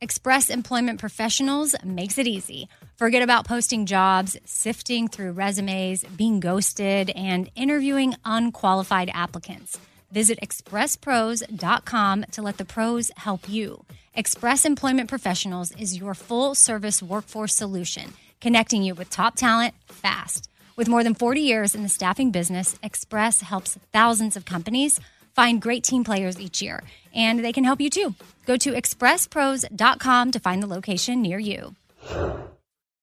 Express Employment Professionals makes it easy. Forget about posting jobs, sifting through resumes, being ghosted, and interviewing unqualified applicants. Visit expresspros.com to let the pros help you. Express Employment Professionals is your full service workforce solution, connecting you with top talent fast. With more than 40 years in the staffing business, Express helps thousands of companies find great team players each year, and they can help you too. Go to expresspros.com to find the location near you.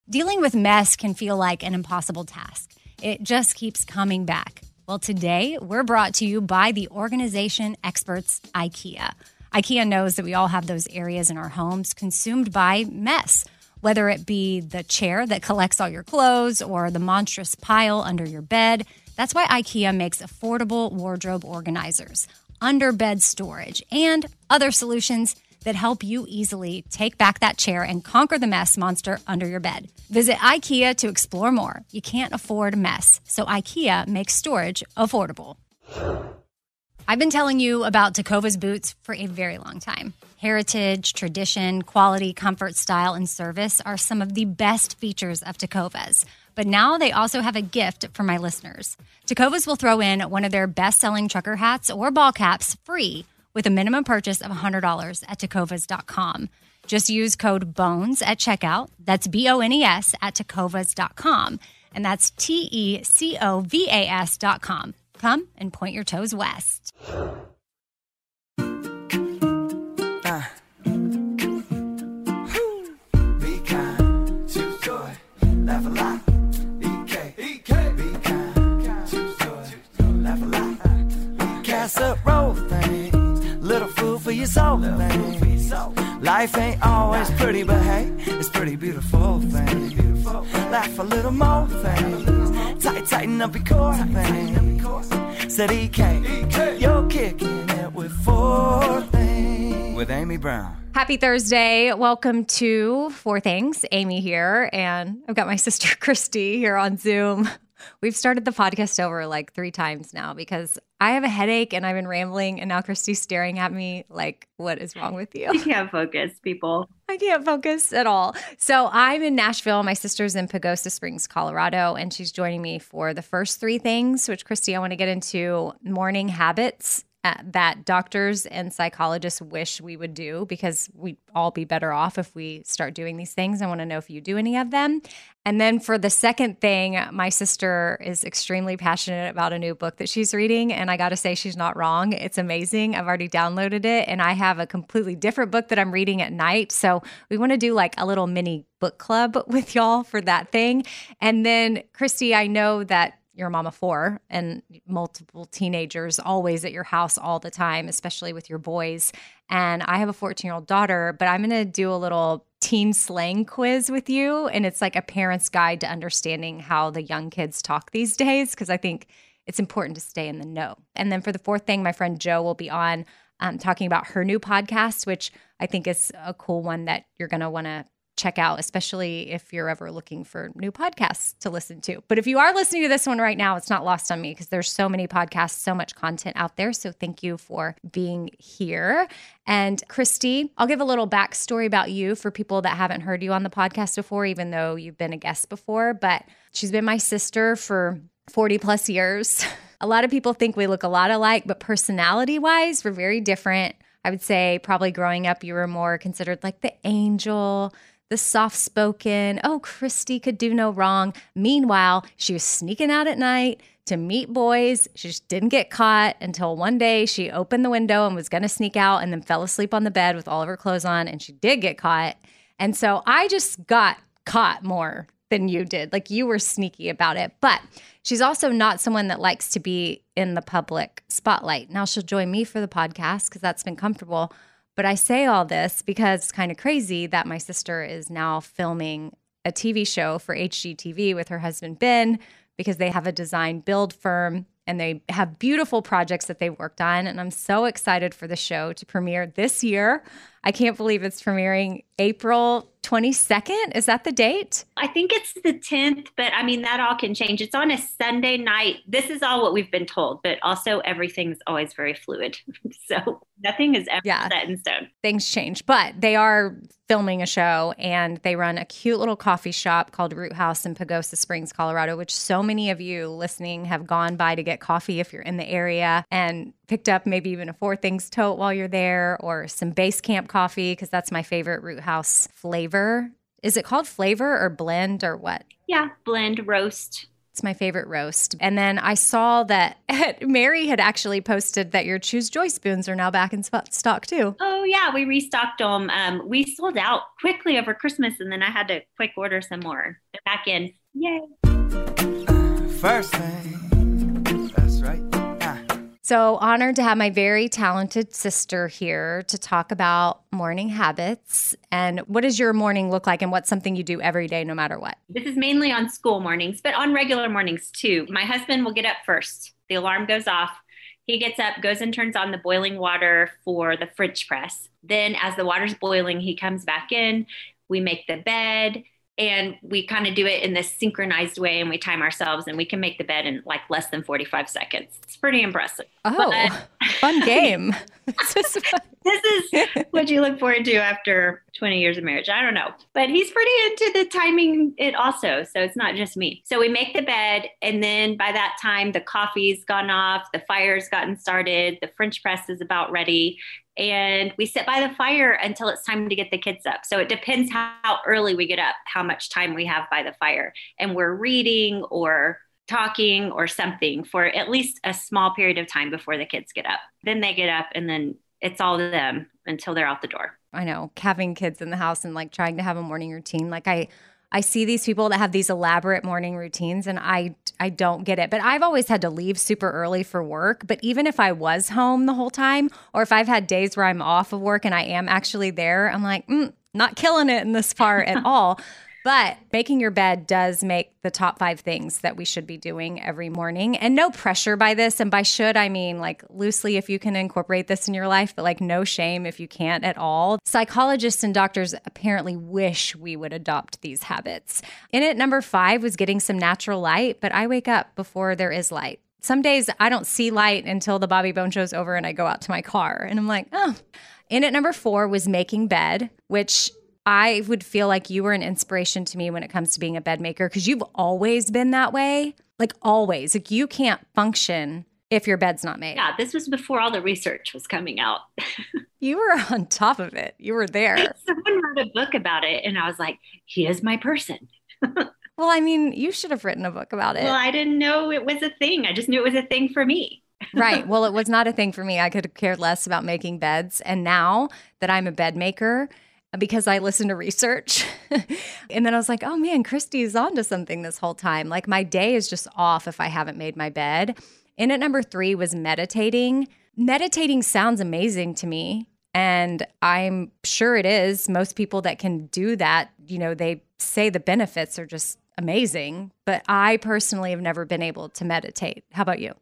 Dealing with mess can feel like an impossible task. It just keeps coming back. Well, today we're brought to you by the organization experts IKEA. IKEA knows that we all have those areas in our homes consumed by mess, whether it be the chair that collects all your clothes or the monstrous pile under your bed. That's why IKEA makes affordable wardrobe organizers, underbed storage, and other solutions that help you easily take back that chair and conquer the mess monster under your bed. Visit IKEA to explore more. You can't afford mess, so IKEA makes storage affordable. I've been telling you about Tecovas boots for a very long time. Heritage, tradition, quality, comfort, style, and service are some of the best features of Tecovas. But now they also have a gift for my listeners. Tecovas will throw in one of their best selling trucker hats or ball caps free with a minimum purchase of $100 at tecovas.com. Just use code BONES at checkout. That's B O N E S at tecovas.com. And that's T E C O V A S.com. Come and point your toes west. Uh. Be kind, choose joy, laugh a lot. Lot. Casserole thing, little food for your soul thing. Life ain't always pretty, but hey, it's pretty beautiful thing. Laugh a little more thing. Tight, tighten up your core thing. Said EK, you're kicking it with four things. With Amy Brown. Happy Thursday. Welcome to Four Things. Amy here, and I've got my sister Christy here on Zoom. We've started the podcast over like three times now because I have a headache and I've been rambling, and now Christy's staring at me like, What is wrong with you? You can't focus, people. I can't focus at all. So I'm in Nashville. My sister's in Pagosa Springs, Colorado, and she's joining me for the first three things, which, Christy, I want to get into morning habits uh, that doctors and psychologists wish we would do because we'd all be better off if we start doing these things. I want to know if you do any of them. And then for the second thing, my sister is extremely passionate about a new book that she's reading. And I got to say, she's not wrong. It's amazing. I've already downloaded it, and I have a completely different book that I'm reading at night. So we want to do like a little mini book club with y'all for that thing. And then, Christy, I know that you're a mom of four and multiple teenagers always at your house all the time, especially with your boys. And I have a 14 year old daughter, but I'm going to do a little teen slang quiz with you. And it's like a parent's guide to understanding how the young kids talk these days, because I think it's important to stay in the know. And then for the fourth thing, my friend Joe will be on um, talking about her new podcast, which I think is a cool one that you're going to want to check out, especially if you're ever looking for new podcasts to listen to. But if you are listening to this one right now, it's not lost on me because there's so many podcasts, so much content out there. So thank you for being here. And Christy, I'll give a little backstory about you for people that haven't heard you on the podcast before, even though you've been a guest before. But she's been my sister for 40 plus years. a lot of people think we look a lot alike, but personality wise, we're very different. I would say probably growing up, you were more considered like the angel, the soft spoken, oh, Christy could do no wrong. Meanwhile, she was sneaking out at night to meet boys. She just didn't get caught until one day she opened the window and was going to sneak out and then fell asleep on the bed with all of her clothes on and she did get caught. And so I just got caught more than you did. Like you were sneaky about it. But she's also not someone that likes to be in the public spotlight. Now she'll join me for the podcast because that's been comfortable. But I say all this because it's kind of crazy that my sister is now filming a TV show for HGTV with her husband Ben because they have a design build firm and they have beautiful projects that they've worked on. And I'm so excited for the show to premiere this year. I can't believe it's premiering April 22nd. Is that the date? I think it's the 10th, but I mean, that all can change. It's on a Sunday night. This is all what we've been told, but also everything's always very fluid. so nothing is ever Yeah. set in stone. Things change, but they are filming a show and they run a cute little coffee shop called Root House in Pagosa Springs, Colorado, which so many of you listening have gone by to get coffee if you're in the area and picked up maybe even a Four Things tote while you're there or some base camp coffee because that's my favorite Root House flavor. Is it called flavor or blend or what? Yeah, blend, roast. It's my favorite roast. And then I saw that Mary had actually posted that your Choose Joy spoons are now back in stock too. Oh yeah, we restocked them. Um, we sold out quickly over Christmas, and then I had to quick order some more. They're back in. Yay! First thing, that's right. So honored to have my very talented sister here to talk about morning habits and what does your morning look like and what's something you do every day no matter what. This is mainly on school mornings, but on regular mornings too. My husband will get up first. The alarm goes off. He gets up, goes and turns on the boiling water for the French press. Then, as the water's boiling, he comes back in. We make the bed and we kind of do it in this synchronized way and we time ourselves and we can make the bed in like less than 45 seconds. It's pretty impressive. Oh, fun game. This is fun. This is what you look forward to after 20 years of marriage. I don't know. But he's pretty into the timing it also. So it's not just me. So we make the bed. And then by that time, the coffee's gone off, the fire's gotten started, the French press is about ready. And we sit by the fire until it's time to get the kids up. So it depends how early we get up, how much time we have by the fire. And we're reading or talking or something for at least a small period of time before the kids get up. Then they get up and then it's all them until they're out the door. I know having kids in the house and like trying to have a morning routine. Like I, I see these people that have these elaborate morning routines, and I, I don't get it. But I've always had to leave super early for work. But even if I was home the whole time, or if I've had days where I'm off of work and I am actually there, I'm like, mm, not killing it in this part at all. But making your bed does make the top five things that we should be doing every morning. And no pressure by this. And by should, I mean like loosely if you can incorporate this in your life, but like no shame if you can't at all. Psychologists and doctors apparently wish we would adopt these habits. In it, number five was getting some natural light, but I wake up before there is light. Some days I don't see light until the Bobby Bones show's over and I go out to my car and I'm like, oh. In it, number four was making bed, which I would feel like you were an inspiration to me when it comes to being a bed maker because you've always been that way. Like always. Like you can't function if your bed's not made. Yeah, this was before all the research was coming out. You were on top of it. You were there. Someone wrote a book about it, and I was like, he is my person. well, I mean, you should have written a book about it. Well, I didn't know it was a thing. I just knew it was a thing for me. right. Well, it was not a thing for me. I could have cared less about making beds. And now that I'm a bed maker, because I listen to research. and then I was like, oh man, Christy's onto something this whole time. Like my day is just off if I haven't made my bed. In at number three was meditating. Meditating sounds amazing to me. And I'm sure it is. Most people that can do that, you know, they say the benefits are just amazing. But I personally have never been able to meditate. How about you?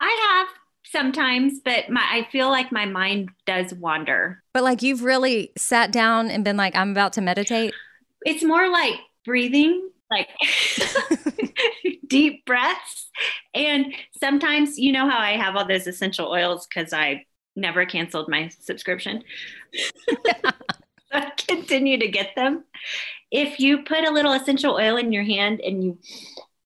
I have sometimes, but my, I feel like my mind does wander. But like you've really sat down and been like, I'm about to meditate. It's more like breathing, like deep breaths. And sometimes, you know how I have all those essential oils because I never canceled my subscription. I continue to get them. If you put a little essential oil in your hand and you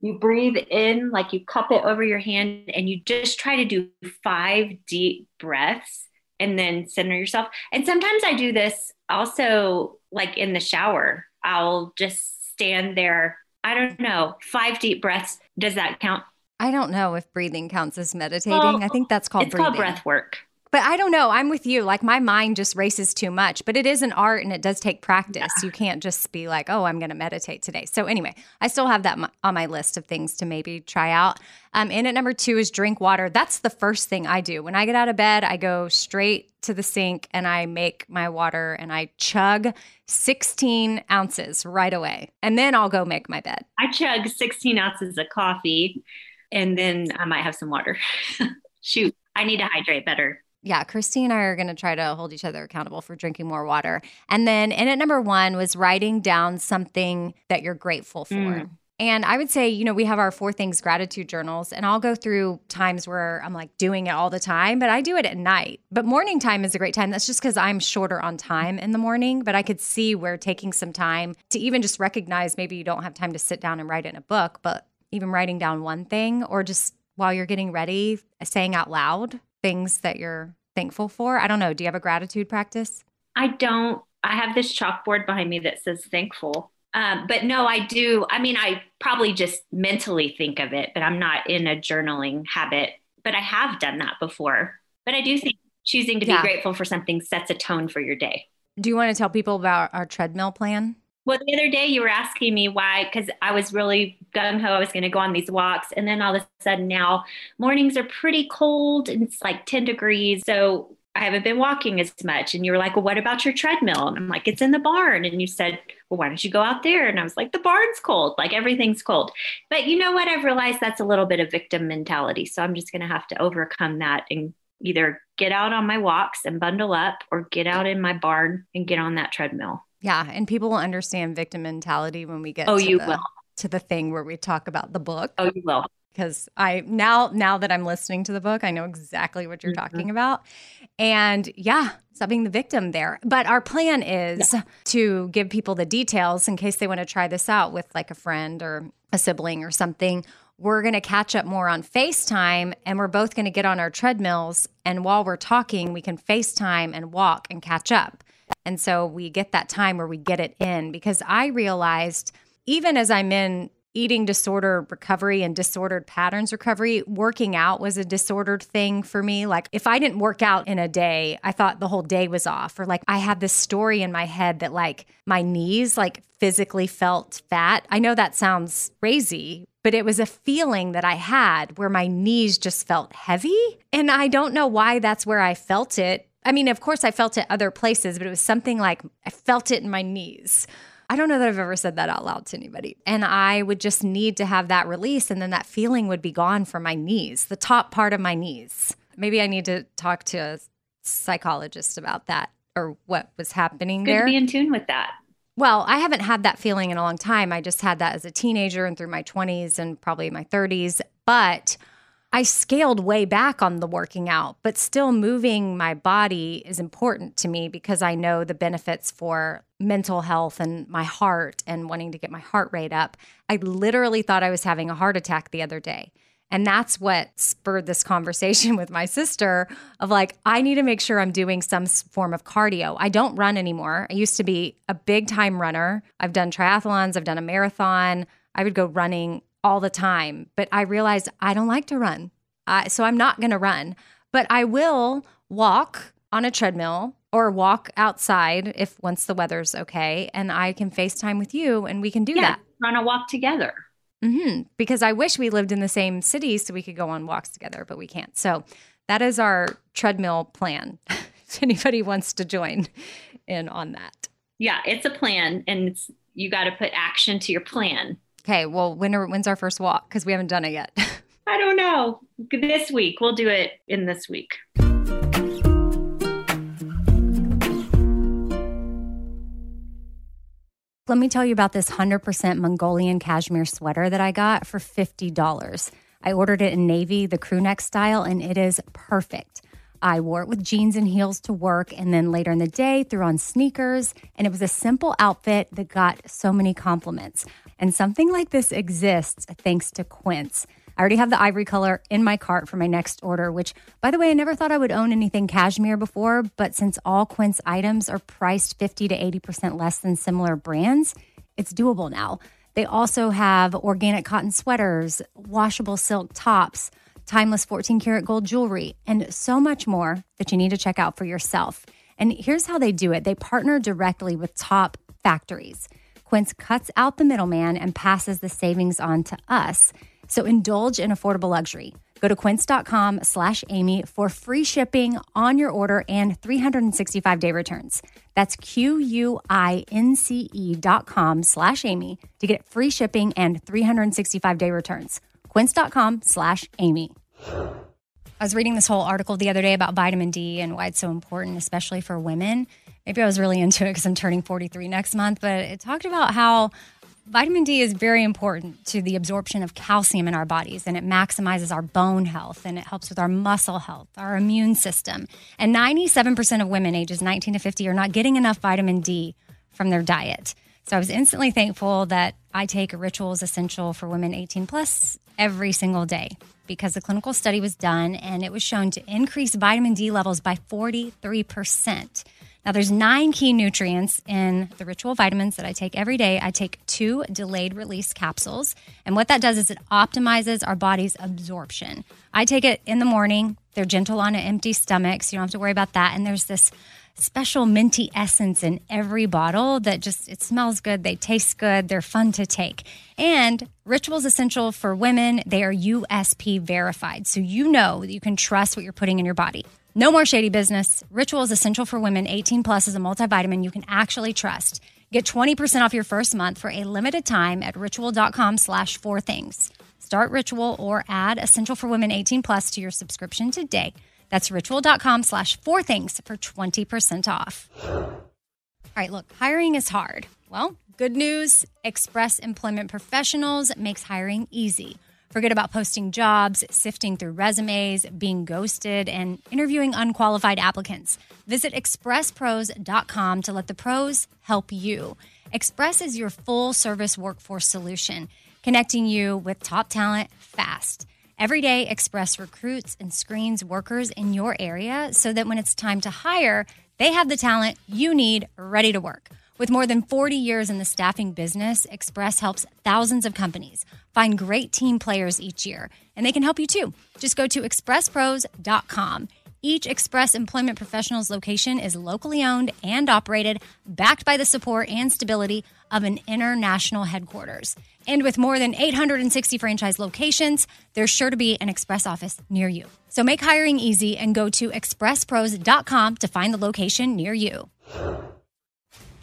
you breathe in like you cup it over your hand and you just try to do five deep breaths and then center yourself. And sometimes I do this also like in the shower. I'll just stand there. I don't know, five deep breaths. Does that count? I don't know if breathing counts as meditating. I think that's called it's breathing. called breath work. But I don't know. I'm with you. Like my mind just races too much, but it is an art and it does take practice. You can't just be like, oh, I'm going to meditate today. So, anyway, I still have that on my list of things to maybe try out. Um, and at number two is drink water. That's the first thing I do. When I get out of bed, I go straight to the sink and I make my water and I chug 16 ounces right away. And then I'll go make my bed. I chug 16 ounces of coffee and then I might have some water. Shoot, I need to hydrate better yeah, Christy and I are going to try to hold each other accountable for drinking more water. And then in at number one was writing down something that you're grateful for. Mm. And I would say, you know, we have our four things gratitude journals, and I'll go through times where I'm like doing it all the time, but I do it at night. But morning time is a great time. That's just because I'm shorter on time in the morning, but I could see where taking some time to even just recognize maybe you don't have time to sit down and write in a book, but even writing down one thing or just while you're getting ready, saying out loud things that you're thankful for? I don't know. Do you have a gratitude practice? I don't. I have this chalkboard behind me that says thankful. Um, but no, I do. I mean, I probably just mentally think of it, but I'm not in a journaling habit. But I have done that before. But I do think choosing to be grateful for something sets a tone for your day. Do you want to tell people about our treadmill plan? Well, the other day you were asking me why, because I was really gung ho. I was going to go on these walks. And then all of a sudden now mornings are pretty cold and it's like 10 degrees. So I haven't been walking as much. And you were like, well, what about your treadmill? And I'm like, it's in the barn. And you said, well, why don't you go out there? And I was like, the barn's cold. Like everything's cold. But you know what? I've realized that's a little bit of victim mentality. So I'm just going to have to overcome that and either get out on my walks and bundle up or get out in my barn and get on that treadmill. Yeah, and people will understand victim mentality when we get. Oh, to you the, will to the thing where we talk about the book. Oh, you will. Because I now now that I'm listening to the book, I know exactly what you're mm-hmm. talking about, and yeah, stop being the victim there. But our plan is yeah. to give people the details in case they want to try this out with like a friend or a sibling or something we're going to catch up more on FaceTime and we're both going to get on our treadmills. And while we're talking, we can FaceTime and walk and catch up. And so we get that time where we get it in because I realized even as I'm in eating disorder recovery and disordered patterns recovery, working out was a disordered thing for me. Like if I didn't work out in a day, I thought the whole day was off. Or like I had this story in my head that like my knees like physically felt fat. I know that sounds crazy, but it was a feeling that I had where my knees just felt heavy. And I don't know why that's where I felt it I mean, of course, I felt it other places, but it was something like I felt it in my knees. I don't know that I've ever said that out loud to anybody. And I would just need to have that release, and then that feeling would be gone from my knees, the top part of my knees. Maybe I need to talk to a psychologist about that or what was happening Good there. to be in tune with that. Well, I haven't had that feeling in a long time. I just had that as a teenager and through my 20s and probably my 30s. But I scaled way back on the working out, but still moving my body is important to me because I know the benefits for mental health and my heart and wanting to get my heart rate up. I literally thought I was having a heart attack the other day. And that's what spurred this conversation with my sister of like, I need to make sure I'm doing some form of cardio. I don't run anymore. I used to be a big time runner. I've done triathlons, I've done a marathon. I would go running all the time, but I realized I don't like to run. Uh, so I'm not going to run, but I will walk on a treadmill or walk outside if once the weather's okay and I can FaceTime with you and we can do yeah, that. Run a walk together. Mm-hmm. Because I wish we lived in the same city so we could go on walks together, but we can't. So that is our treadmill plan. if anybody wants to join in on that. Yeah, it's a plan and you got to put action to your plan. Okay, well, when are, when's our first walk? Because we haven't done it yet. I don't know. This week. We'll do it in this week. Let me tell you about this 100% Mongolian cashmere sweater that I got for $50. I ordered it in navy, the crew neck style, and it is perfect. I wore it with jeans and heels to work, and then later in the day, threw on sneakers. And it was a simple outfit that got so many compliments. And something like this exists thanks to Quince. I already have the ivory color in my cart for my next order, which, by the way, I never thought I would own anything cashmere before, but since all Quince items are priced 50 to 80% less than similar brands, it's doable now. They also have organic cotton sweaters, washable silk tops, timeless 14 karat gold jewelry, and so much more that you need to check out for yourself. And here's how they do it they partner directly with top factories. Quince cuts out the middleman and passes the savings on to us. So indulge in affordable luxury. Go to quince.com slash Amy for free shipping on your order and 365 day returns. That's Q-U-I-N-C-E dot com slash Amy to get free shipping and 365 day returns. Quince.com slash Amy. I was reading this whole article the other day about vitamin D and why it's so important, especially for women. Maybe I was really into it because I'm turning 43 next month, but it talked about how vitamin D is very important to the absorption of calcium in our bodies and it maximizes our bone health and it helps with our muscle health, our immune system. And 97% of women ages 19 to 50 are not getting enough vitamin D from their diet. So I was instantly thankful that I take Rituals Essential for Women 18 plus every single day because the clinical study was done and it was shown to increase vitamin D levels by 43%. Now, there's nine key nutrients in the ritual vitamins that I take every day. I take two delayed release capsules. And what that does is it optimizes our body's absorption. I take it in the morning. They're gentle on an empty stomach, so you don't have to worry about that. And there's this special minty essence in every bottle that just it smells good they taste good they're fun to take. And rituals essential for women they are usp verified. So you know that you can trust what you're putting in your body. No more shady business. Ritual is essential for women 18 plus is a multivitamin you can actually trust. Get 20% off your first month for a limited time at ritual.com slash four things. Start ritual or add essential for women 18 plus to your subscription today that's ritual.com slash four things for 20% off. All right, look, hiring is hard. Well, good news Express Employment Professionals makes hiring easy. Forget about posting jobs, sifting through resumes, being ghosted, and interviewing unqualified applicants. Visit expresspros.com to let the pros help you. Express is your full service workforce solution, connecting you with top talent fast. Every day, Express recruits and screens workers in your area so that when it's time to hire, they have the talent you need ready to work. With more than 40 years in the staffing business, Express helps thousands of companies find great team players each year, and they can help you too. Just go to expresspros.com. Each Express Employment Professionals location is locally owned and operated, backed by the support and stability of an international headquarters. And with more than 860 franchise locations, there's sure to be an Express office near you. So make hiring easy and go to expresspros.com to find the location near you.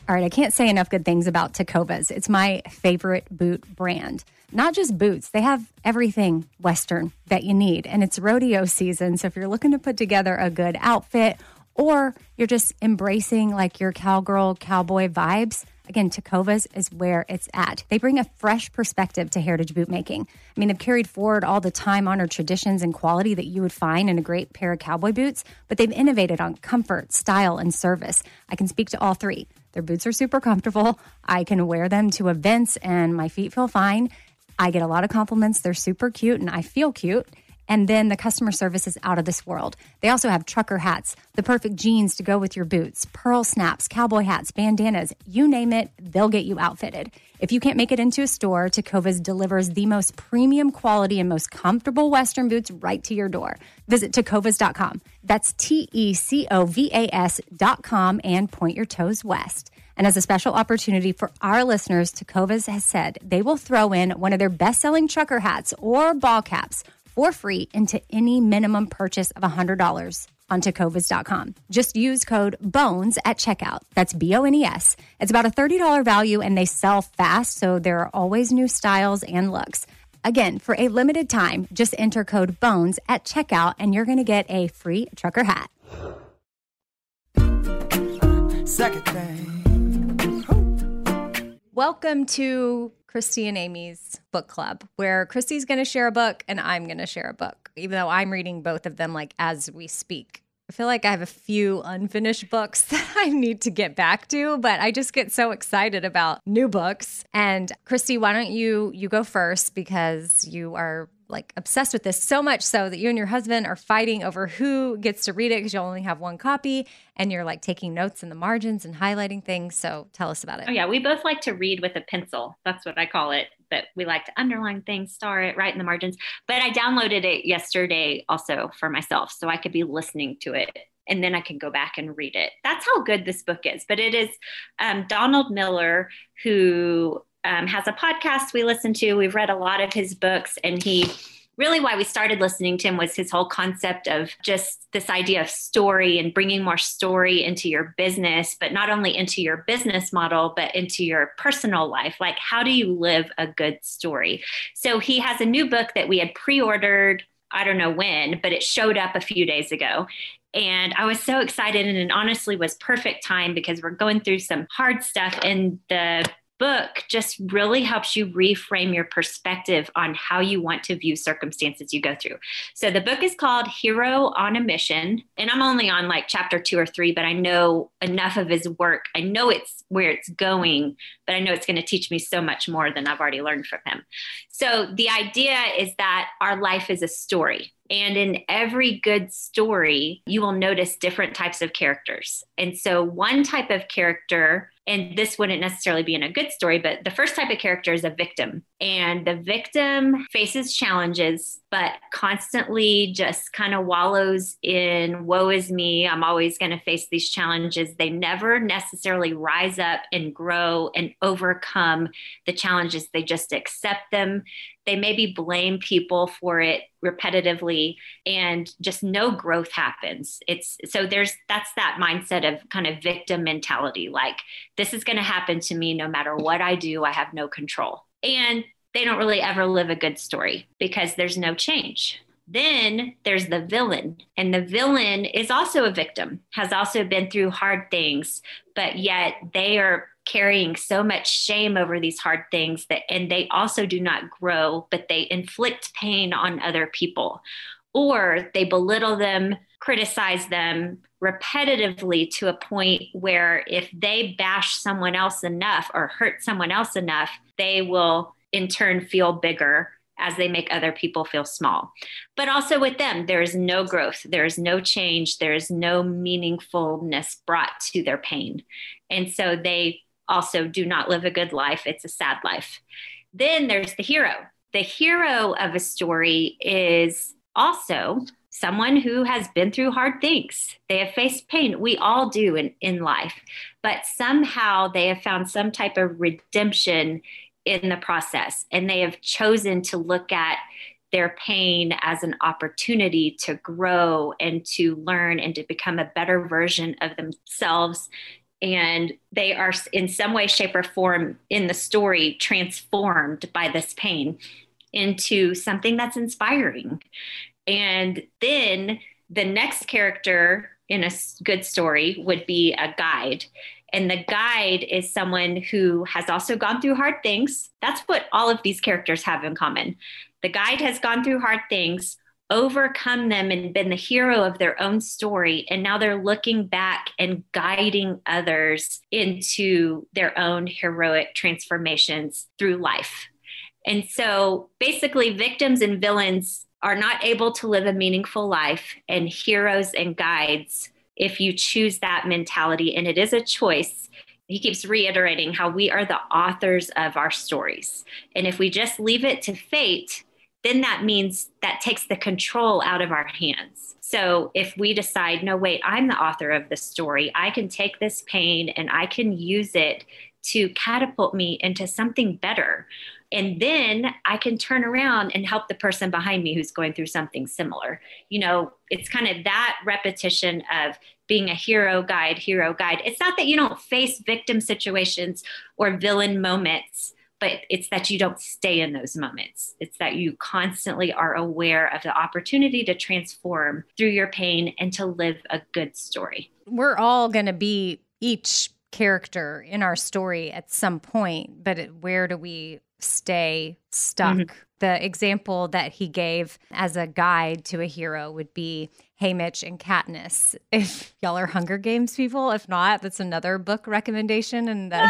All right, I can't say enough good things about Tecovas. It's my favorite boot brand. Not just boots, they have everything Western that you need. And it's rodeo season. So if you're looking to put together a good outfit or you're just embracing like your cowgirl, cowboy vibes, again, Tecovas is where it's at. They bring a fresh perspective to heritage boot making. I mean, they've carried forward all the time honored traditions and quality that you would find in a great pair of cowboy boots, but they've innovated on comfort, style, and service. I can speak to all three. Their boots are super comfortable. I can wear them to events and my feet feel fine. I get a lot of compliments. They're super cute and I feel cute. And then the customer service is out of this world. They also have trucker hats, the perfect jeans to go with your boots, pearl snaps, cowboy hats, bandanas, you name it, they'll get you outfitted. If you can't make it into a store, Tecovas delivers the most premium quality and most comfortable Western boots right to your door. Visit tecovas.com. That's T E C O V A S.com and point your toes west. And as a special opportunity for our listeners, Tecovas has said they will throw in one of their best selling trucker hats or ball caps for free into any minimum purchase of $100 on tecovas.com. Just use code BONES at checkout. That's B O N E S. It's about a $30 value and they sell fast, so there are always new styles and looks. Again, for a limited time, just enter code BONES at checkout and you're going to get a free trucker hat. Second thing. Welcome to Christy and Amy's book club, where Christy's going to share a book and I'm going to share a book, even though I'm reading both of them like as we speak. I feel like I have a few unfinished books that I need to get back to, but I just get so excited about new books. And Christy, why don't you you go first because you are like obsessed with this so much so that you and your husband are fighting over who gets to read it because you only have one copy and you're like taking notes in the margins and highlighting things. So tell us about it. Oh yeah, we both like to read with a pencil. That's what I call it. but we like to underline things, star it, write in the margins. But I downloaded it yesterday also for myself so I could be listening to it and then I can go back and read it. That's how good this book is. But it is um, Donald Miller who um, has a podcast we listen to. We've read a lot of his books, and he really why we started listening to him was his whole concept of just this idea of story and bringing more story into your business, but not only into your business model, but into your personal life. Like, how do you live a good story? So, he has a new book that we had pre ordered. I don't know when, but it showed up a few days ago. And I was so excited, and it honestly was perfect time because we're going through some hard stuff in the book just really helps you reframe your perspective on how you want to view circumstances you go through. So the book is called Hero on a Mission, and I'm only on like chapter 2 or 3, but I know enough of his work. I know it's where it's going, but I know it's going to teach me so much more than I've already learned from him. So the idea is that our life is a story. And in every good story, you will notice different types of characters. And so, one type of character and this wouldn't necessarily be in a good story, but the first type of character is a victim. And the victim faces challenges, but constantly just kind of wallows in woe is me. I'm always going to face these challenges. They never necessarily rise up and grow and overcome the challenges, they just accept them they maybe blame people for it repetitively and just no growth happens it's so there's that's that mindset of kind of victim mentality like this is going to happen to me no matter what i do i have no control and they don't really ever live a good story because there's no change. Then there's the villain, and the villain is also a victim, has also been through hard things, but yet they are carrying so much shame over these hard things that and they also do not grow but they inflict pain on other people. Or they belittle them criticize them repetitively to a point where if they bash someone else enough or hurt someone else enough they will in turn feel bigger as they make other people feel small. But also with them, there is no growth, there is no change, there is no meaningfulness brought to their pain. And so they also do not live a good life. It's a sad life. Then there's the hero. The hero of a story is also someone who has been through hard things. They have faced pain. We all do in, in life, but somehow they have found some type of redemption in the process and they have chosen to look at their pain as an opportunity to grow and to learn and to become a better version of themselves. And they are in some way shape or form in the story transformed by this pain into something that's inspiring. And then the next character in a good story would be a guide and the guide is someone who has also gone through hard things that's what all of these characters have in common the guide has gone through hard things overcome them and been the hero of their own story. And now they're looking back and guiding others into their own heroic transformations through life. And so basically, victims and villains are not able to live a meaningful life, and heroes and guides, if you choose that mentality, and it is a choice. He keeps reiterating how we are the authors of our stories. And if we just leave it to fate, then that means that takes the control out of our hands. So if we decide, no, wait, I'm the author of the story, I can take this pain and I can use it to catapult me into something better. And then I can turn around and help the person behind me who's going through something similar. You know, it's kind of that repetition of being a hero guide, hero guide. It's not that you don't face victim situations or villain moments but it's that you don't stay in those moments. It's that you constantly are aware of the opportunity to transform through your pain and to live a good story. We're all going to be each character in our story at some point, but where do we stay stuck? Mm-hmm. The example that he gave as a guide to a hero would be Haymitch and Katniss. If y'all are Hunger Games people, if not, that's another book recommendation. And the-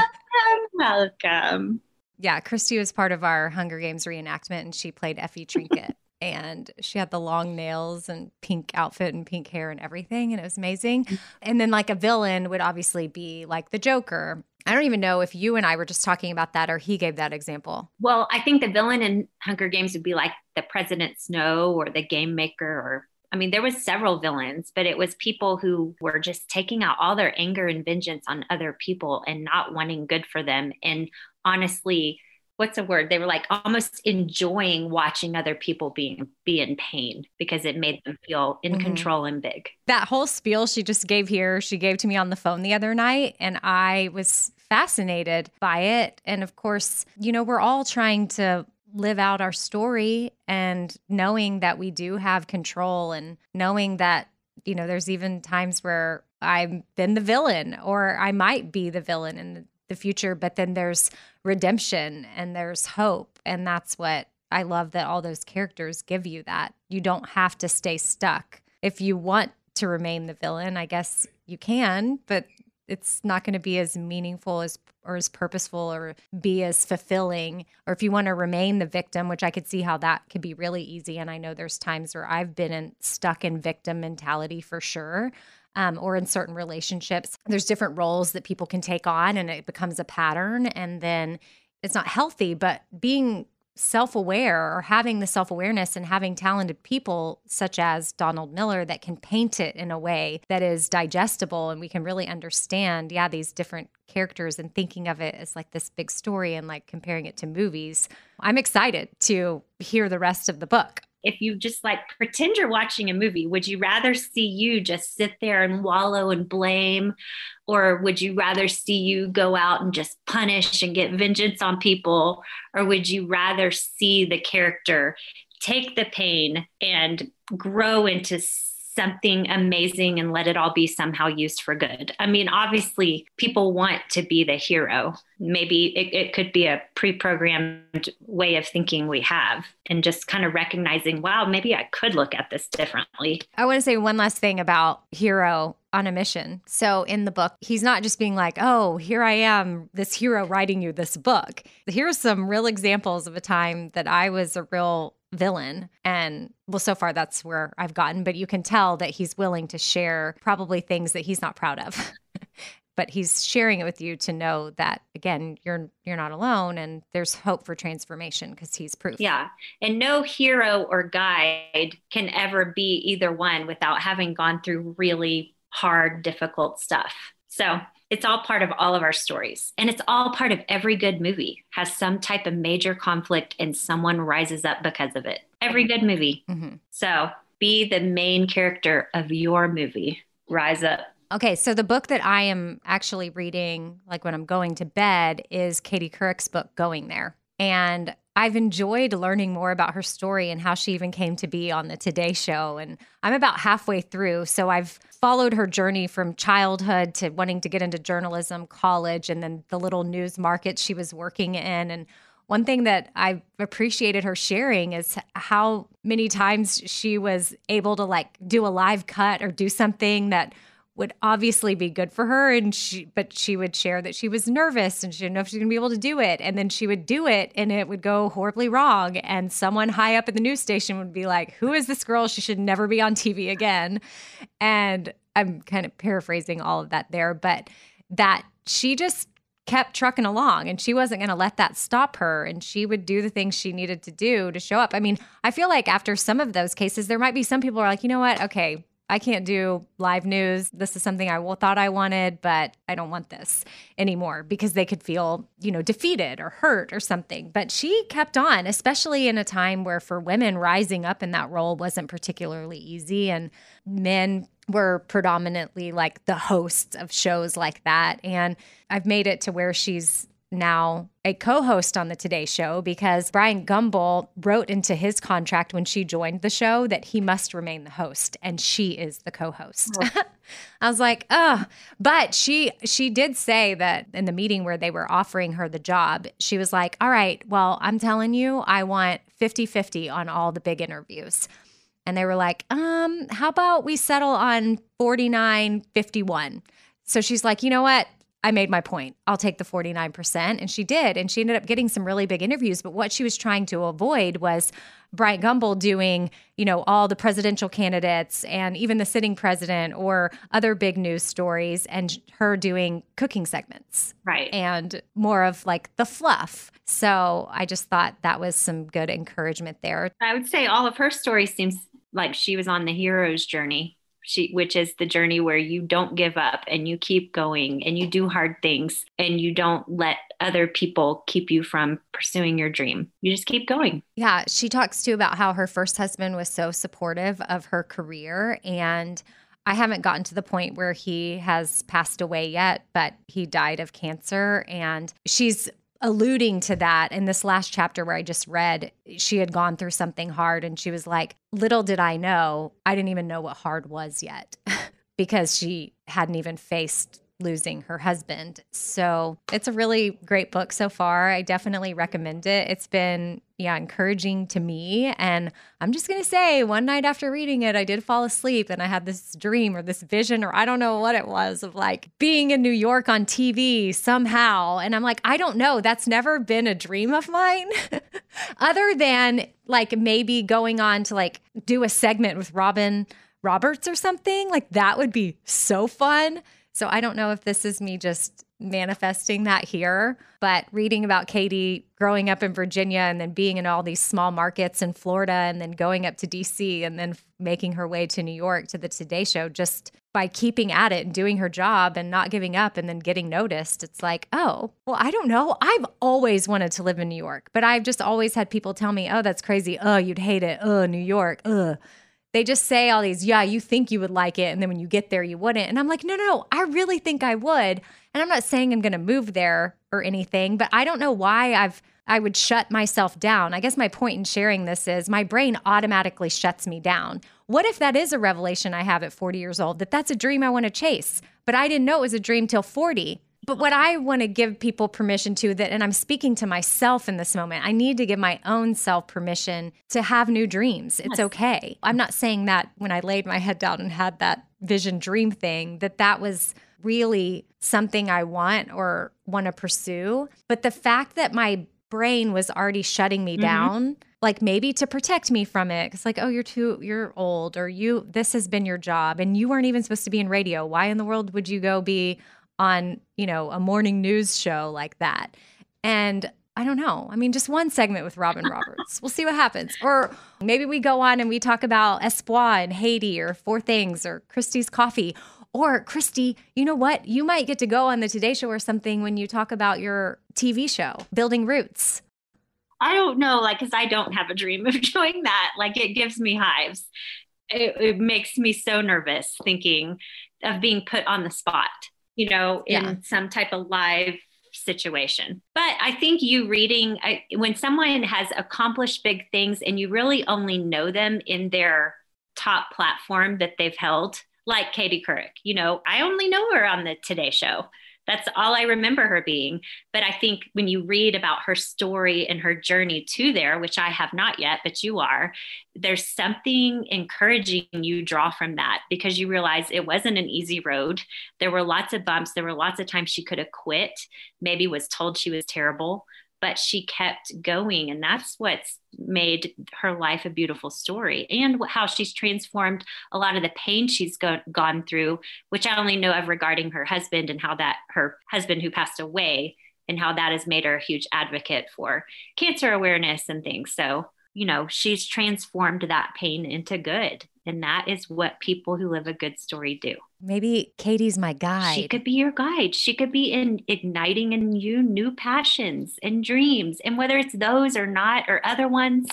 welcome, welcome yeah, Christy was part of our Hunger Games reenactment and she played Effie Trinket. and she had the long nails and pink outfit and pink hair and everything. And it was amazing. Mm. And then, like, a villain would obviously be like the Joker I don't even know if you and I were just talking about that or he gave that example. Well, I think the villain in Hunger Games would be like the President Snow or the Game Maker or I mean, there was several villains, but it was people who were just taking out all their anger and vengeance on other people and not wanting good for them. And honestly, what's a word? They were like almost enjoying watching other people being be in pain because it made them feel in mm-hmm. control and big. That whole spiel she just gave here, she gave to me on the phone the other night, and I was fascinated by it. And of course, you know, we're all trying to live out our story and knowing that we do have control and knowing that you know there's even times where I've been the villain or I might be the villain in the future but then there's redemption and there's hope. And that's what I love that all those characters give you that. You don't have to stay stuck. If you want to remain the villain I guess you can but it's not going to be as meaningful as or as purposeful or be as fulfilling. Or if you want to remain the victim which i could see how that could be really easy and i know there's times where i've been in, stuck in victim mentality for sure um, or in certain relationships there's different roles that people can take on and it becomes a pattern and then it's not healthy but being self aware or having the self awareness and having talented people such as Donald Miller that can paint it in a way that is digestible and we can really understand, yeah, these different characters and thinking of it as like this big story and like comparing it to movies. I'm excited to hear the rest of the book if you just like pretend you're watching a movie, would you rather see you just sit there and wallow and blame? Or would you rather see you go out and just punish and get vengeance on people? Or would you rather see the character take the pain and grow into something amazing and let it all be somehow used for good. I mean, obviously, people want to be the hero. Maybe it, it could be a pre programmed way of thinking we have, and just kind of recognizing, wow, maybe I could look at this differently. I want to say one last thing about hero on a mission. So in the book, he's not just being like, oh, here I am, this hero writing you this book. Here's some real examples of a time that I was a real villain. And well, so far that's where I've gotten, but you can tell that he's willing to share probably things that he's not proud of. but he's sharing it with you to know that again you're you're not alone and there's hope for transformation because he's proof yeah and no hero or guide can ever be either one without having gone through really hard difficult stuff so it's all part of all of our stories. And it's all part of every good movie has some type of major conflict and someone rises up because of it. Every good movie. Mm-hmm. So be the main character of your movie. Rise up. Okay, so the book that I am actually reading, like when I'm going to bed, is Katie Couric's book, Going There. And I've enjoyed learning more about her story and how she even came to be on the Today Show. And I'm about halfway through. So I've followed her journey from childhood to wanting to get into journalism, college, and then the little news market she was working in. And one thing that I've appreciated her sharing is how many times she was able to like do a live cut or do something that would obviously be good for her and she but she would share that she was nervous and she didn't know if she was going to be able to do it and then she would do it and it would go horribly wrong and someone high up at the news station would be like who is this girl she should never be on TV again and I'm kind of paraphrasing all of that there but that she just kept trucking along and she wasn't going to let that stop her and she would do the things she needed to do to show up. I mean, I feel like after some of those cases there might be some people are like, "You know what? Okay, I can't do live news. This is something I thought I wanted, but I don't want this anymore because they could feel, you know, defeated or hurt or something. But she kept on, especially in a time where for women rising up in that role wasn't particularly easy and men were predominantly like the hosts of shows like that. And I've made it to where she's now a co-host on the Today Show because Bryant Gumbel wrote into his contract when she joined the show that he must remain the host and she is the co-host. Oh. I was like, "Oh." But she she did say that in the meeting where they were offering her the job, she was like, "All right, well, I'm telling you, I want 50-50 on all the big interviews." And they were like, "Um, how about we settle on 49-51?" So she's like, "You know what? I made my point. I'll take the 49%. And she did. And she ended up getting some really big interviews. But what she was trying to avoid was Bryant Gumbel doing, you know, all the presidential candidates and even the sitting president or other big news stories and her doing cooking segments. Right. And more of like the fluff. So I just thought that was some good encouragement there. I would say all of her stories seems like she was on the hero's journey she which is the journey where you don't give up and you keep going and you do hard things and you don't let other people keep you from pursuing your dream. You just keep going. Yeah, she talks too about how her first husband was so supportive of her career and I haven't gotten to the point where he has passed away yet, but he died of cancer and she's alluding to that in this last chapter where I just read, she had gone through something hard and she was like, Little did I know, I didn't even know what hard was yet because she hadn't even faced losing her husband. So it's a really great book so far. I definitely recommend it. It's been, yeah, encouraging to me. And I'm just going to say, one night after reading it, I did fall asleep and I had this dream or this vision, or I don't know what it was, of like being in New York on TV somehow. And I'm like, I don't know. That's never been a dream of mine, other than like maybe going on to like do a segment with Robin Roberts or something. Like that would be so fun. So I don't know if this is me just manifesting that here, but reading about Katie growing up in Virginia and then being in all these small markets in Florida and then going up to DC and then making her way to New York to the Today Show just by keeping at it and doing her job and not giving up and then getting noticed. It's like, oh, well, I don't know. I've always wanted to live in New York, but I've just always had people tell me, oh, that's crazy. Oh, you'd hate it. Oh, New York. Ugh they just say all these, yeah, you think you would like it. And then when you get there, you wouldn't. And I'm like, no, no, no, I really think I would. And I'm not saying I'm going to move there or anything, but I don't know why I've, I would shut myself down. I guess my point in sharing this is my brain automatically shuts me down. What if that is a revelation I have at 40 years old that that's a dream I want to chase, but I didn't know it was a dream till 40? But what I want to give people permission to that, and I'm speaking to myself in this moment, I need to give my own self permission to have new dreams. It's Yes. okay. I'm not saying that when I laid my head down and had that vision dream thing, that that was really something I want or want to pursue. But the fact that my brain was already shutting me Mhm. down, like maybe to protect me from it. It's like, oh, you're too, you're old, or you, this has been your job, and you weren't even supposed to be in radio. Why in the world would you go be on, you know, a morning news show like that? And I don't know. I mean, just one segment with Robin Roberts. We'll see what happens. Or maybe we go on and we talk about Espoir and Haiti or Four Things or Christie's Coffee. Or Christy, you know what? You might get to go on the Today Show or something when you talk about your TV show, Building Roots. I don't know, like, because I don't have a dream of doing that. Like, it gives me hives. It, it makes me so nervous thinking of being put on the spot, you know, in Yeah. some type of live situation. But I think you reading, I, when someone has accomplished big things and you really only know them in their top platform that they've held, like Katie Couric, you know, I only know her on the Today Show. That's all I remember her being. But I think when you read about her story and her journey to there, which I have not yet, but you are, there's something encouraging you draw from that because you realize it wasn't an easy road. There were lots of bumps. There were lots of times she could have quit, maybe was told she was terrible, but she kept going. And that's what's made her life a beautiful story and how she's transformed a lot of the pain she's go- gone through, which I only know of regarding her husband and how that her husband who passed away and how that has made her a huge advocate for cancer awareness and things. So, you know, she's transformed that pain into good. And that is what people who live a good story do. Maybe Katie's my guide. She could be your guide. She could be in igniting in you new passions and dreams. And whether it's those or not, or other ones,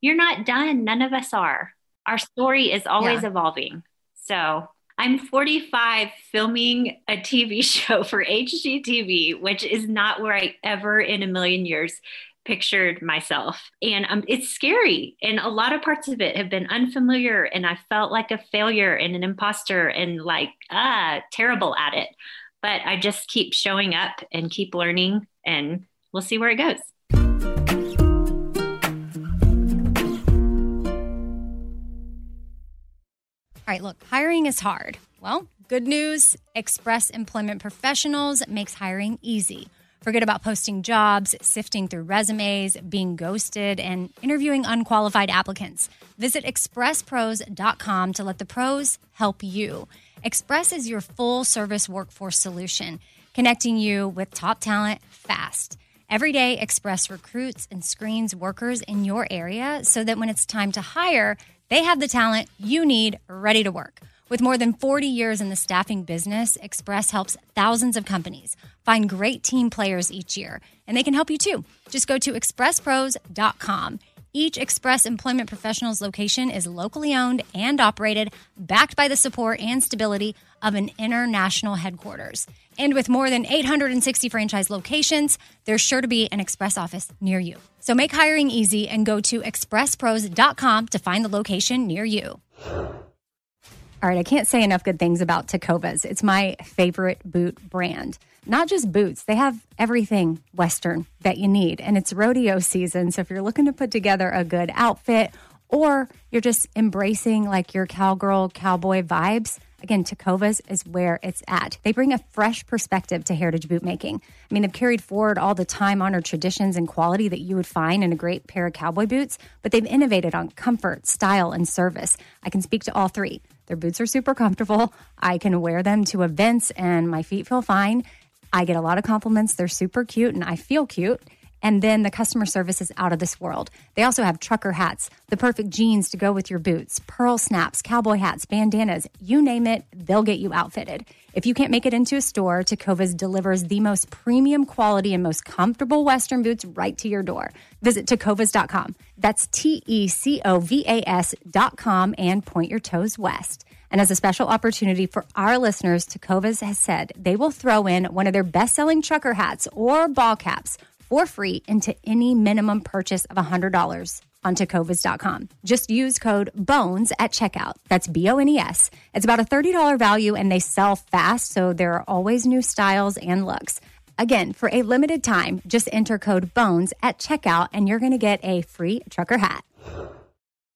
you're not done. None of us are. Our story is always Yeah. evolving. So I'm 45 filming a TV show for HGTV, which is not where I ever in a million years pictured myself. And um, it's scary. And a lot of parts of it have been unfamiliar. And I felt like a failure and an imposter and like, ah, terrible at it. But I just keep showing up and keep learning, and we'll see where it goes. All right, look, hiring is hard. Well, good news Express Employment Professionals makes hiring easy. Forget about posting jobs, sifting through resumes, being ghosted, and interviewing unqualified applicants. Visit expresspros.com to let the pros help you. Express is your full service workforce solution, connecting you with top talent fast. Every day, Express recruits and screens workers in your area so that when it's time to hire, they have the talent you need ready to work. With more than 40 years in the staffing business, Express helps thousands of companies find great team players each year, and they can help you too. Just go to expresspros.com. Each Express Employment Professionals location is locally owned and operated, backed by the support and stability of an international headquarters. And with more than 860 franchise locations, there's sure to be an Express office near you. So make hiring easy and go to expresspros.com to find the location near you. All right, I can't say enough good things about Tecovas. It's my favorite boot brand. Not just boots, they have everything Western that you need. And it's rodeo season. So if you're looking to put together a good outfit or you're just embracing like your cowgirl, cowboy vibes, again, Tecovas is where it's at. They bring a fresh perspective to heritage boot making. I mean, they've carried forward all the time honored traditions and quality that you would find in a great pair of cowboy boots, but they've innovated on comfort, style, and service. I can speak to all three. Their boots are super comfortable. I can wear them to events and my feet feel fine. I get a lot of compliments. They're super cute and I feel cute. And then the customer service is out of this world. They also have trucker hats, the perfect jeans to go with your boots, pearl snaps, cowboy hats, bandanas, you name it, they'll get you outfitted. If you can't make it into a store, Tecovas delivers the most premium quality and most comfortable Western boots right to your door. Visit tecovas.com. That's T E C O V A S.com and point your toes west. And as a special opportunity for our listeners, Tecovas has said they will throw in one of their best selling trucker hats or ball caps for free into any minimum purchase of $100 on tecovas.com. Just use code BONES at checkout. That's B O N E S. It's about a $30 value and they sell fast, so there are always new styles and looks. Again, for a limited time, just enter code BONES at checkout and you're going to get a free trucker hat.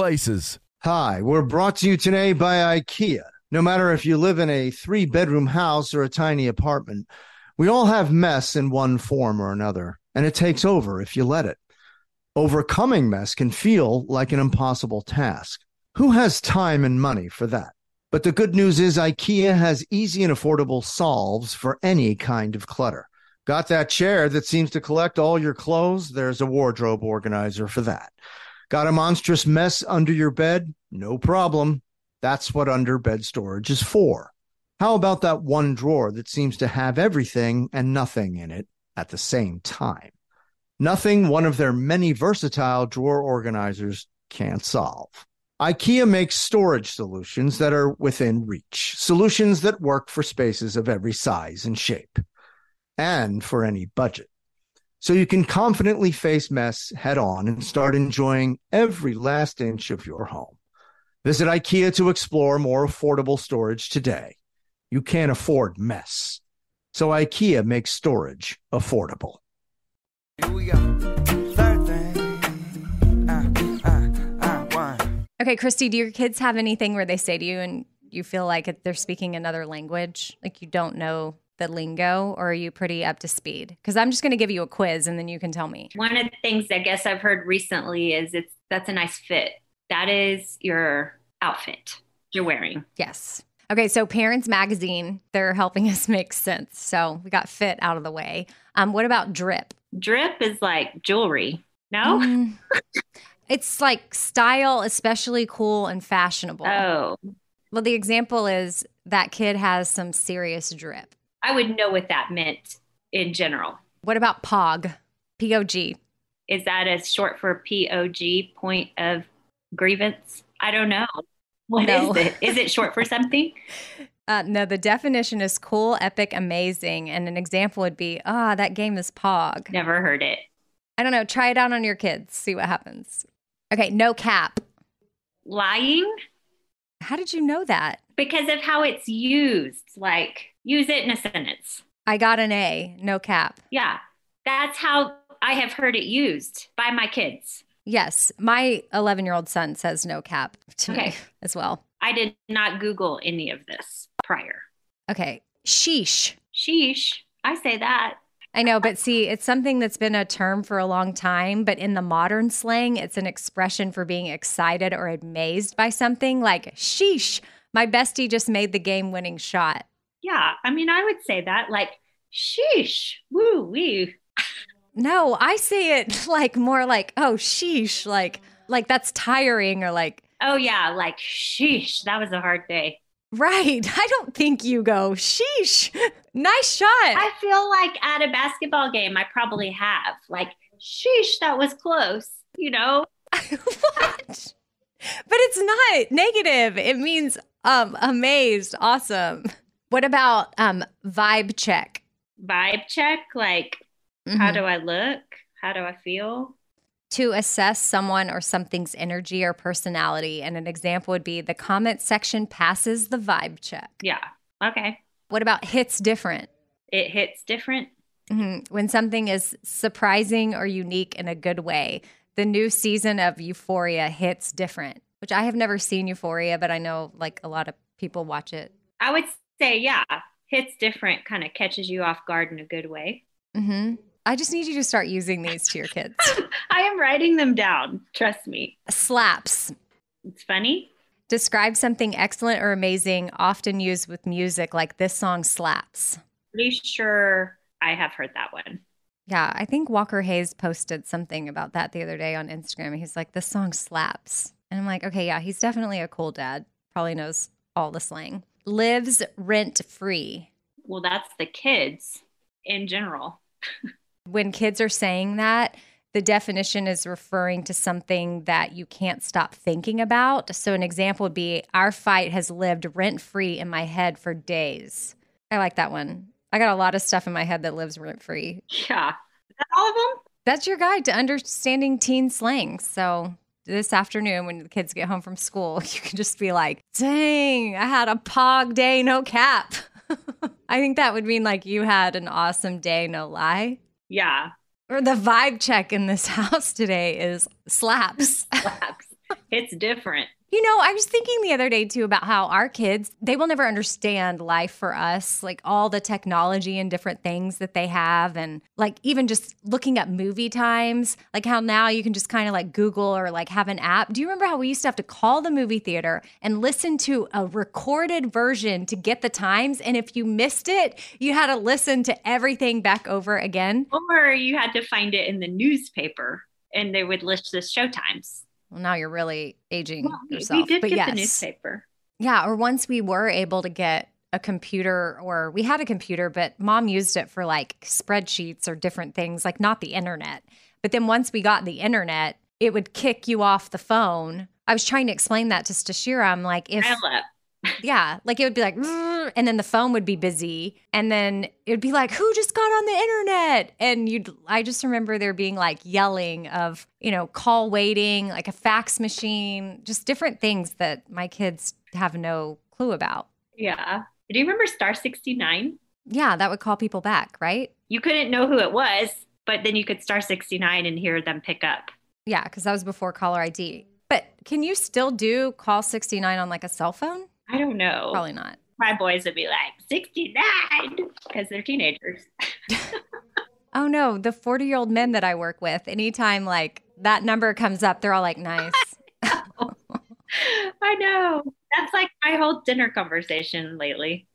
places. Hi, we're brought to you today by IKEA. No matter if you live in a three bedroom house or a tiny apartment, we all have mess in one form or another, and it takes over if you let it. Overcoming mess can feel like an impossible task. Who has time and money for that? But the good news is IKEA has easy and affordable solves for any kind of clutter. Got that chair that seems to collect all your clothes? There's a wardrobe organizer for that. Got a monstrous mess under your bed? No problem. That's what under bed storage is for. How about that one drawer that seems to have everything and nothing in it at the same time? Nothing one of their many versatile drawer organizers can't solve. IKEA makes storage solutions that are within reach, solutions that work for spaces of every size and shape, and for any budget. So you can confidently face mess head on and start enjoying every last inch of your home. Visit IKEA to explore more affordable storage today. You can't afford mess. So IKEA makes storage affordable. Here we go. Third thing. Uh, uh, uh, one. Okay, Christy, do your kids have anything where they say to you and you feel like they're speaking another language? Like you don't know the lingo or are you pretty up to speed? Because I'm just going to give you a quiz and then you can tell me. One of the things I guess I've heard recently is it's that's a nice fit. That is your outfit you're wearing. Yes. Okay, so Parents Magazine, they're helping us make sense. So we got fit out of the way. Um, what about drip? Drip is like jewelry. No? Mm, it's like style, especially cool and fashionable. Oh, Well, the example is that kid has some serious drip. I would know what that meant in general. What about POG? P O G. Is that a short for POG, point of grievance? I don't know. What is No. it? Is it short for something? Uh, no, the definition is cool, epic, amazing. And an example would be, ah, that game is POG. Never heard it. I don't know. Try it out on your kids. See what happens. Okay, no cap. Lying How did you know that? because of how it's used. Like, use it in a sentence. I got an A, no cap. Yeah, that's how I have heard it used by my kids. Yes, my 11 year old son says no cap to me as well. I did not Google any of this prior. Okay, sheesh. Sheesh, I say that. I know, but see, it's something that's been a term for a long time, but in the modern slang, it's an expression for being excited or amazed by something like, sheesh, my bestie just made the game winning shot. Yeah, I mean, I would say that like, sheesh, woo wee. No, I say it like more like, oh, sheesh, like, like that's tiring or like, Oh yeah, like sheesh, that was a hard day. right. I don't think you go, sheesh, nice shot. I feel like at a basketball game, I probably have like, sheesh, that was close. You know, what? But it's not negative. It means um amazed, awesome. What about um vibe check? vibe check. Like, how Mhm. do I look? How do I feel? to assess someone or something's energy or personality. And an example would be the comment section passes the vibe check. Yeah. Okay. What about hits different? It hits different. Mhm. When something is surprising or unique in a good way. The new season of Euphoria hits different, which I have never seen Euphoria, but I know like a lot of people watch it. I would say, yeah, hits different kind of catches you off guard in a good way. hmm I just need you to start using these to your kids. I am writing them down. Trust me. Slaps. It's funny. Describe something excellent or amazing, often used with music, like this song slaps. Pretty sure I have heard that one. Yeah, I think Walker Hayes posted something about that the other day on Instagram. He's like, this song slaps. And I'm like, okay, yeah, he's definitely a cool dad. Probably knows all the slang. Lives rent free. Well, that's the kids in general. When kids are saying that, the definition is referring to something that you can't stop thinking about. So, an example would be Our fight has lived rent free in my head for days. I like that one. I got a lot of stuff in my head that lives rent free. Yeah. Is that all of them? That's your guide to understanding teen slang. So, this afternoon, when the kids get home from school, you can just be like, dang, I had a pog day, no cap. I think that would mean like you had an awesome day, no lie. Yeah. Or the vibe check in this house today is slaps. Slaps. it's different. You know, I was thinking the other day too about how our kids, they will never understand life for us, like all the technology and different things that they have. And like even just looking at movie times, like how now you can just kind of like Google or like have an app. Do you remember how we used to have to call the movie theater and listen to a recorded version to get the times? And if you missed it, you had to listen to everything back over again. Or you had to find it in the newspaper and they would list the showtimes. Well, now you're really aging Well, yourself. we did but get yes. the newspaper. Yeah, or once we were able to get a computer, or we had a computer, but mom used it for like spreadsheets or different things, like not the internet. But then once we got the internet, it would kick you off the phone. I was trying to explain that to Stashira. I'm like, if, Dial up. Yeah, like it would be like, "Rrr," and then the phone would be busy. And then it would be like, who just got on the internet? And you'd, I just remember there being like yelling of, you know, call waiting, like a fax machine, just different things that my kids have no clue about. Yeah. Do you remember Star 69? Yeah, that would call people back, right? You couldn't know who it was, but then you could Star 69 and hear them pick up. Yeah, because that was before caller ID. But can you still do call 69 on like a cell phone? I don't know. Probably not. my boys would be like 69 because they're teenagers. Oh no, the 40 year old men that I work with, anytime like that number comes up, they're all like, nice. I know. That's like my whole dinner conversation lately.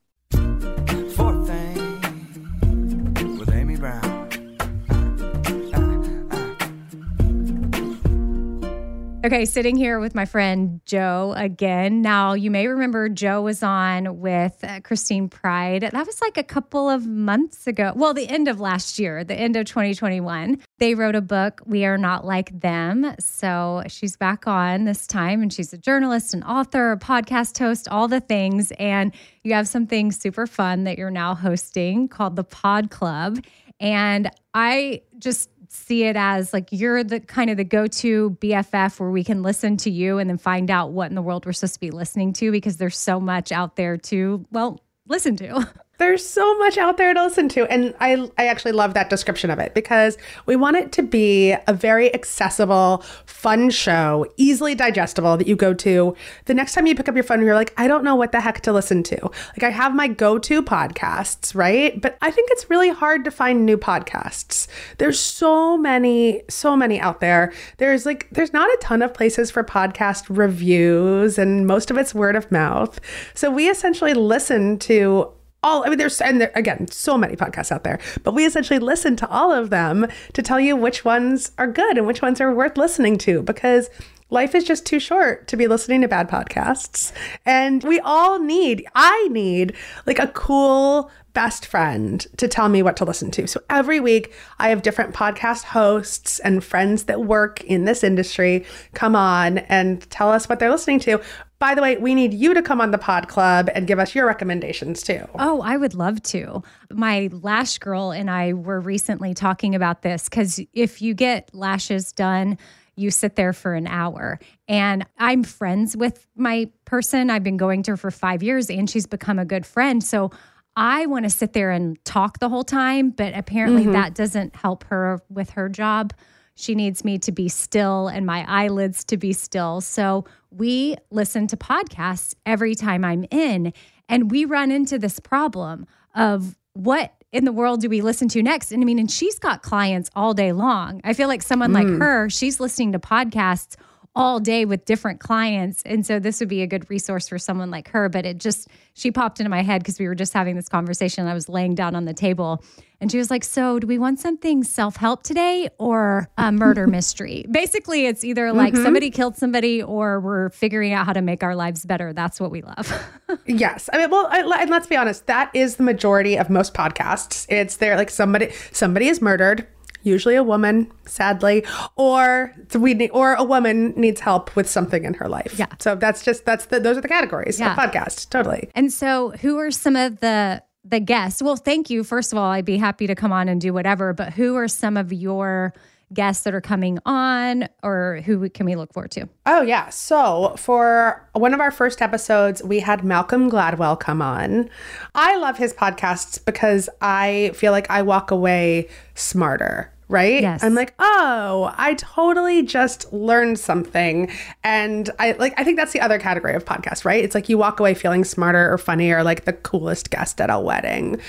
Okay, sitting here with my friend Jo again. Now, you may remember Jo was on with uh, Christine Pride. That was like a couple of months ago. Well, the end of last year, the end of 2021. They wrote a book, We Are Not Like Them. So she's back on this time, and she's a journalist, an author, a podcast host, all the things. And you have something super fun that you're now hosting called the Pod Club. And I just see it as like you're the kind of the go-to BFF where we can listen to you and then find out what in the world we're supposed to be listening to because there's so much out there to well listen to. There's so much out there to listen to. And I, I actually love that description of it because we want it to be a very accessible, fun show, easily digestible that you go to the next time you pick up your phone you're like, I don't know what the heck to listen to. Like, I have my go to podcasts, right? But I think it's really hard to find new podcasts. There's so many, so many out there. There's like, there's not a ton of places for podcast reviews, and most of it's word of mouth. So we essentially listen to all I mean there's and there again so many podcasts out there but we essentially listen to all of them to tell you which ones are good and which ones are worth listening to because life is just too short to be listening to bad podcasts and we all need I need like a cool best friend to tell me what to listen to. So every week I have different podcast hosts and friends that work in this industry come on and tell us what they're listening to. By the way, we need you to come on the pod club and give us your recommendations too. Oh, I would love to. My lash girl and I were recently talking about this because if you get lashes done, you sit there for an hour. And I'm friends with my person. I've been going to her for five years and she's become a good friend. So I want to sit there and talk the whole time, but apparently Mm-hmm. that doesn't help her with her job. She needs me to be still and my eyelids to be still. So we listen to podcasts every time I'm in, and we run into this problem of what in the world do we listen to next? And I mean, and she's got clients all day long. I feel like someone like mm. her, she's listening to podcasts all day with different clients. And so this would be a good resource for someone like her. But it just, she popped into my head because we were just having this conversation. I was laying down on the table and she was like, So, do we want something self help today or a murder mystery? Basically, it's either like mm-hmm. somebody killed somebody or we're figuring out how to make our lives better. That's what we love. Yes. I mean, well, I, and let's be honest, that is the majority of most podcasts. It's there like somebody somebody is murdered, usually a woman, sadly, or we need, or a woman needs help with something in her life. Yeah. So that's just that's the those are the categories Yeah. podcast. Totally. And so, who are some of the the guests? Well, thank you. First of all, I'd be happy to come on and do whatever. But who are some of your guests that are coming on, or who can we look forward to? Oh, yeah. So, for one of our first episodes, we had Malcolm Gladwell come on. I love his podcasts because I feel like I walk away smarter. Right? Yes. I'm like, oh, I totally just learned something. And I like I think that's the other category of podcast, right? It's like you walk away feeling smarter or funnier, like the coolest guest at a wedding.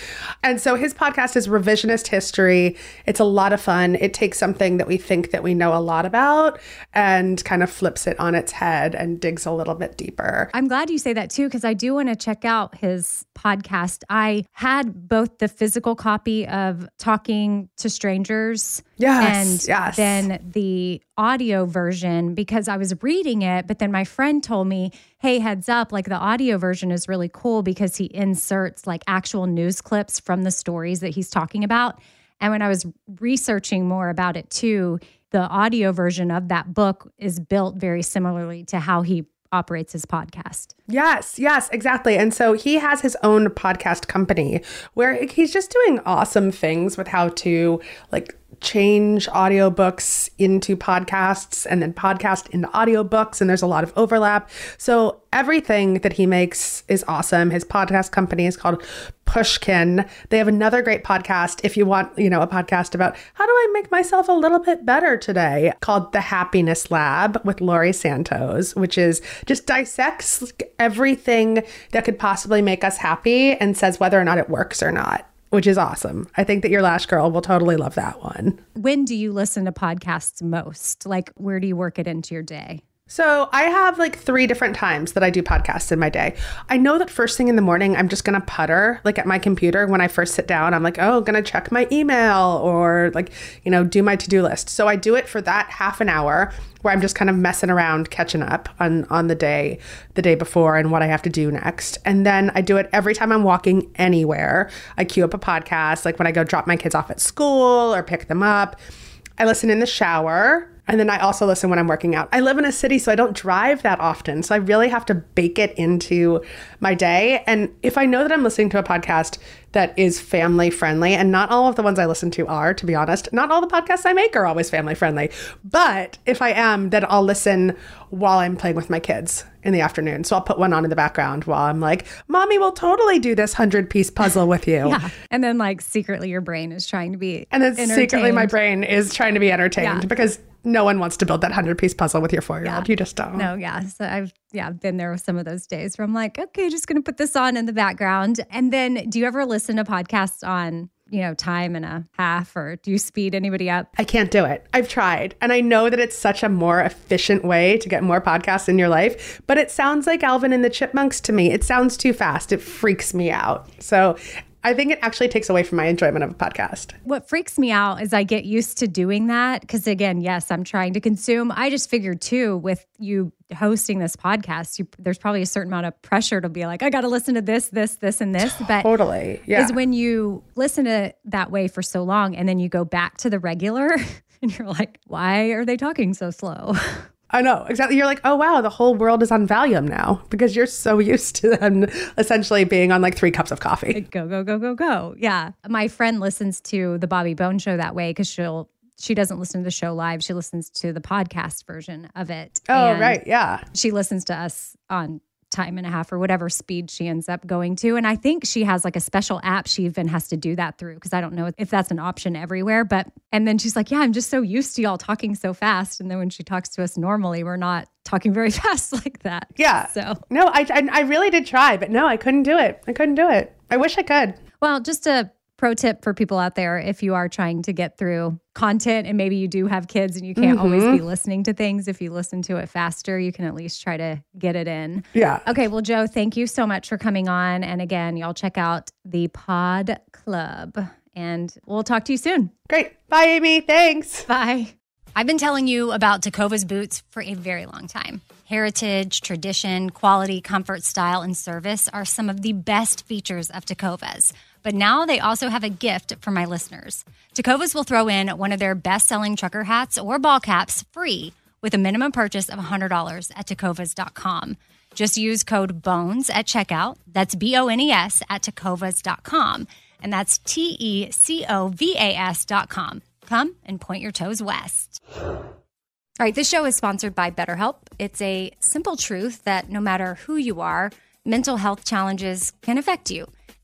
And so his podcast is revisionist history. It's a lot of fun. It takes something that we think that we know a lot about and kind of flips it on its head and digs a little bit deeper. I'm glad you say that too, because I do want to check out his podcast. I had both the physical copy of Talking to Strangers Yes, and yes. then the audio version because I was reading it, but then my friend told me, hey, heads up, like the audio version is really cool because he inserts like actual news clips from the stories that he's talking about. And when I was researching more about it too, the audio version of that book is built very similarly to how he operates his podcast. Yes, yes, exactly. And so he has his own podcast company where he's just doing awesome things with how to like change audiobooks into podcasts and then podcast into audiobooks and there's a lot of overlap. So everything that he makes is awesome. His podcast company is called Pushkin. They have another great podcast if you want, you know, a podcast about how do I make myself a little bit better today called The Happiness Lab with Laurie Santos, which is just dissects everything that could possibly make us happy and says whether or not it works or not which is awesome. I think that your Lash Girl will totally love that one. When do you listen to podcasts most? Like, where do you work it into your day? So I have like three different times that I do podcasts in my day. I know that first thing in the morning, I'm just gonna putter like at my computer when I first sit down. I'm like, oh, gonna check my email or like, you know, do my to-do list. So I do it for that half an hour where I'm just kind of messing around, catching up on on the day, the day before, and what I have to do next. And then I do it every time I'm walking anywhere. I queue up a podcast, like when I go drop my kids off at school or pick them up. I listen in the shower and then I also listen when I'm working out. I live in a city, so I don't drive that often. So I really have to bake it into my day. And if I know that I'm listening to a podcast that is family friendly, and not all of the ones I listen to are, to be honest, not all the podcasts I make are always family friendly. But if I am, then I'll listen while I'm playing with my kids in the afternoon. So I'll put one on in the background while I'm like, Mommy will totally do this 100 piece puzzle with you. Yeah. And then, like, secretly, your brain is trying to be. And then secretly, my brain is trying to be entertained Yeah. because no one wants to build that 100 piece puzzle with your four year old. You just don't. No, yeah. So I've yeah been there with some of those days where I'm like, okay, just gonna put this on in the background. And then, do you ever listen to podcasts on you know time and a half, or do you speed anybody up? I can't do it. I've tried. And I know that it's such a more efficient way to get more podcasts in your life, but it sounds like Alvin and the Chipmunks to me. It sounds too fast. It freaks me out. So I think it actually takes away from my enjoyment of a podcast. What freaks me out is I get used to doing that because again, yes, I'm trying to consume. I just figured too with you hosting this podcast, you, there's probably a certain amount of pressure to be like, I got to listen to this, this, this, and this. But Totally. Yeah. is when you listen to it that way for so long and then you go back to the regular and you're like, why are they talking so slow? I know exactly. You're like, oh wow, the whole world is on Valium now because you're so used to them essentially being on like three cups of coffee. go, go, go, go, go. Yeah. My friend listens to the Bobby Bones show that way because she'll, she doesn't listen to the show live. She listens to the podcast version of it. Oh right, yeah. She listens to us on time and a half or whatever speed she ends up going to. And I think she has like a special app she even has to do that through because I don't know if that's an option everywhere. But, and then she's like, yeah, I'm just so used to y'all talking so fast. And then when she talks to us normally, we're not talking very fast like that. Yeah. So, No, I, I I really did try, but no, I couldn't do it. I couldn't do it. I wish I could. Well, just a pro tip for people out there if you are trying to get through content and maybe you do have kids and you can't always be mm-hmm. listening to things, if you listen to it faster, you can at least try to get it in. Yeah. Okay, well, Jo, thank you so much for coming on. And again, y'all check out the Pod Club and we'll talk to you soon. Great. Bye, Amy. Thanks. Bye. I've been telling you about Tecovas boots for a very long time. Heritage, tradition, quality, comfort, style, and service are some of the best features of Tecovas. But now they also have a gift for my listeners. Tecovas will throw in one of their best selling trucker hats or ball caps free with a minimum purchase of $100 at tecovas.com. Just use code BONES at checkout. That's B O N E S at tecovas.com. And that's T E C O V A S.com. Come and point your toes west. All right, this show is sponsored by BetterHelp. It's a simple truth that no matter who you are, mental health challenges can affect you,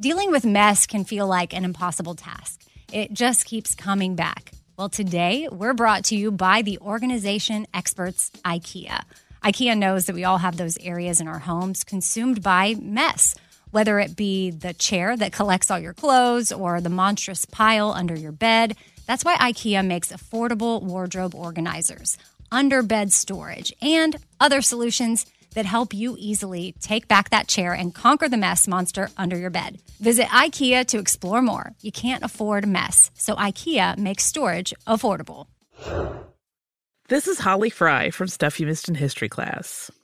Dealing with mess can feel like an impossible task. It just keeps coming back. Well, today we're brought to you by the organization experts IKEA. IKEA knows that we all have those areas in our homes consumed by mess, whether it be the chair that collects all your clothes or the monstrous pile under your bed. That's why IKEA makes affordable wardrobe organizers, under bed storage, and other solutions that help you easily take back that chair and conquer the mess monster under your bed. Visit IKEA to explore more. You can't afford mess, so IKEA makes storage affordable. This is Holly Fry from Stuff You Missed in History class.